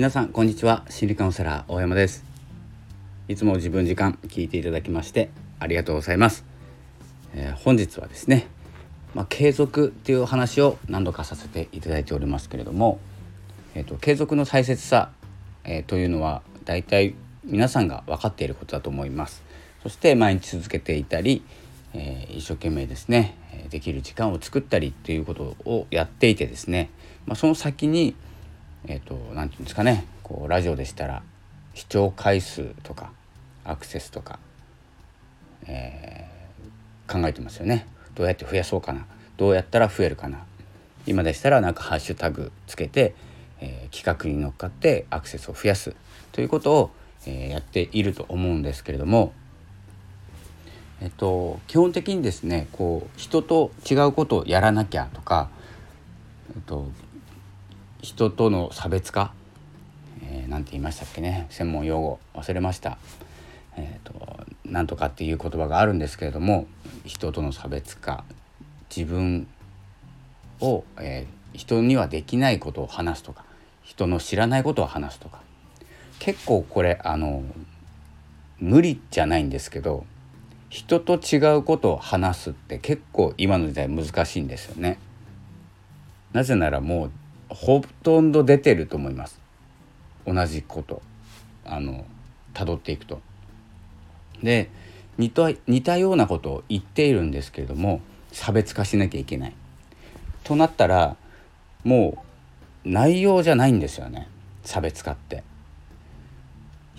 皆さんこんにちは。心理カウンセラー大山です。いつも自分時間聞いていただきましてありがとうございます、えー、本日はですねまあ、継続っていう話を何度かさせていただいておりますけれども、えーと、継続の大切さ、えー、というのは大体皆さんが分かっていることだと思います。そして毎日続けていたり、えー、一生懸命ですねできる時間を作ったりっていうことをやっていてですね、まあ、その先にえっ、ー、と何て言うんですかね。こうラジオでしたら視聴回数とかアクセスとか、えー、考えてますよね。どうやって増やそうかな。どうやったら増えるかな。今でしたらなんかハッシュタグつけて、えー、企画に乗っかってアクセスを増やす。ということを、えー、やっていると思うんですけれども。えっと、基本的にですねこう人と違うことをやらなきゃとか、えっと、人との差別化、えー、なんて言いましたっけね？専門用語忘れました。えーと、なんとかっていう言葉があるんですけれども人との差別化自分を、えー、人にはできないことを話すとか人の知らないことを話すとか結構これあの無理じゃないんですけど人と違うことを話すって結構今の時代難しいんですよね。なぜならもうほとんど出てると思います同じことあの辿っていくと。で似た似たようなことを言っているんですけれども差別化しなきゃいけない。となったらもう内容じゃないんですよね差別化って。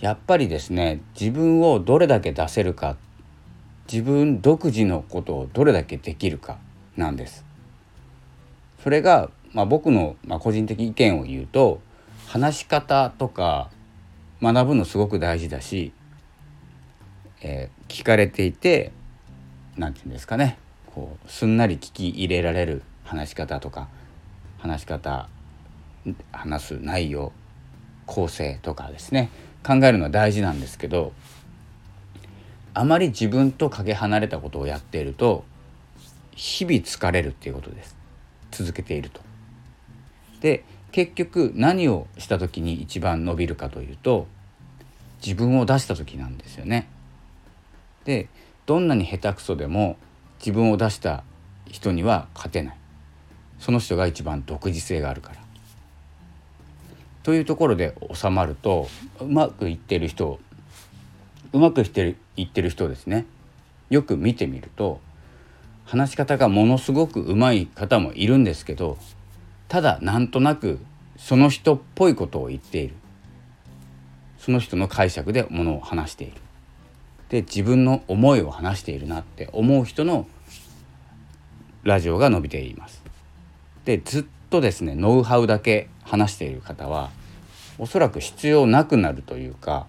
やっぱりですね自分をどれだけ出せるか自分独自のことをどれだけできるかなんです。それがまあ、僕の、まあ、個人的意見を言うと話し方とか学ぶのすごく大事だし、えー、聞かれていて何て言うんですかね。こうすんなり聞き入れられる話し方とか話し方話す内容構成とかですね。考えるのは大事なんですけどあまり自分とかけ離れたことをやっていると日々疲れるっていうことです。続けていると。で結局何をした時に一番伸びるかというと自分を出した時なんですよね。でどんなに下手くそでも自分を出した人には勝てないその人が一番独自性があるから。というところで収まるとうまくいってる人うまくいってるいってる人ですねよく見てみると話し方がものすごくうまい方もいるんですけどただなんとなくその人っぽいことを言っている。その人の解釈でものを話している。で自分の思いを話しているなって思う人のラジオが伸びています。でずっとですねノウハウだけ話している方はおそらく必要なくなるというか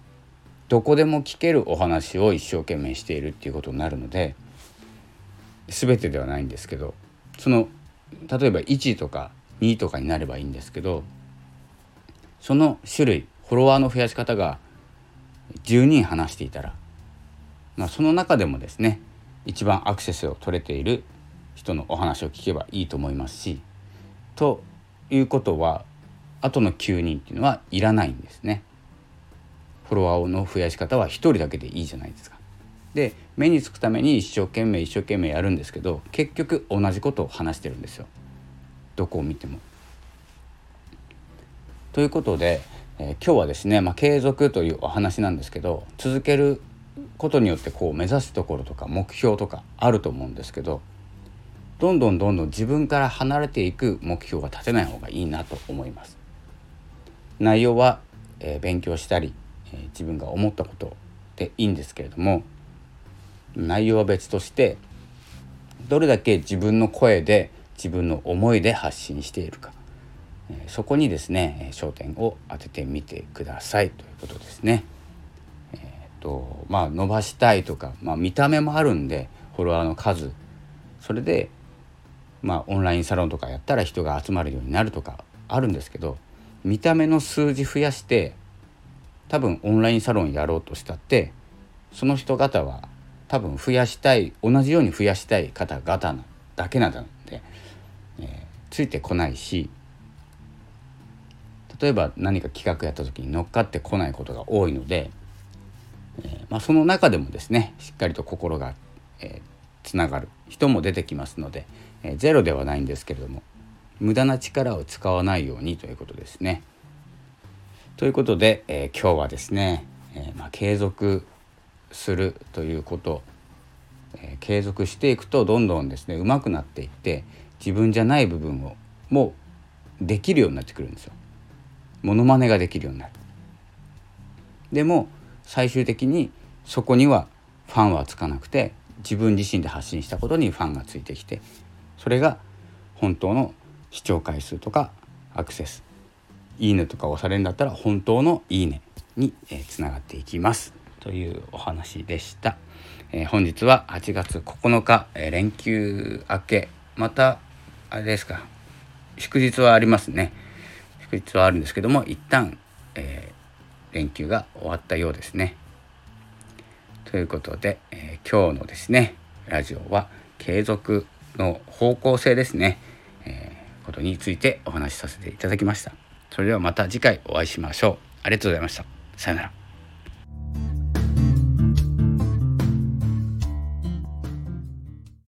どこでも聞けるお話を一生懸命しているっていうことになるので全てではないんですけどその例えば1とか2とかになればいいんですけどその種類フォロワーの増やし方が10人話していたら、まあ、その中でもですね一番アクセスを取れている人のお話を聞けばいいと思いますしということはあとの9人っていうのはいらないんですね。フォロワーの増やし方は1人だけでいいじゃないですか。で目につくために一生懸命一生懸命やるんですけど結局同じことを話してるんですよ。どこを見ても。ということで、えー、今日はですね、まあ、継続というお話なんですけど続けることによってこう目指すところとか目標とかあると思うんですけどどんどんどんどん自分から離れていく目標が立てない方がいいなと思います。内容は、えー、勉強したり、えー、自分が思ったことでいいんですけれども内容は別としてどれだけ自分の声で自分の思いで発信しているかそこにですね焦点を当ててみてくださいということですね。えーとまあ、伸ばしたいとか、まあ、見た目もあるんでフォロワーの数それで、まあ、オンラインサロンとかやったら人が集まるようになるとかあるんですけど見た目の数字増やして多分オンラインサロンやろうとしたってその人方は多分増やしたい同じように増やしたい方々だけなんで、えー、ついてこないし例えば何か企画やった時に乗っかってこないことが多いので、えー、まあ、その中でもですねしっかりと心が、えー、つながる人も出てきますので、えー、ゼロではないんですけれども無駄な力を使わないようにということですね。ということで、え今日はですね、えまあ、継続するということ、え継続していくとどんどんですね上手くなっていって自分じゃない部分をもうできるようになってくるんですよ。モノマネができるようになる。でも最終的にそこにはファンはつかなくて自分自身で発信したことにファンがついてきてそれが本当の視聴回数とかアクセスいいねとか押されるんだったら本当のいいねにつながっていきますというお話でした、えー、本日は8月9日、え、連休明けまたあれですか祝日はありますね祝日はあるんですけども一旦、えー、連休が終わったようですねということで、えー、今日のですねラジオは継続の方向性ですね、えー、ことについてお話しさせていただきました。それではまた次回お会いしましょう。ありがとうございました。さよなら。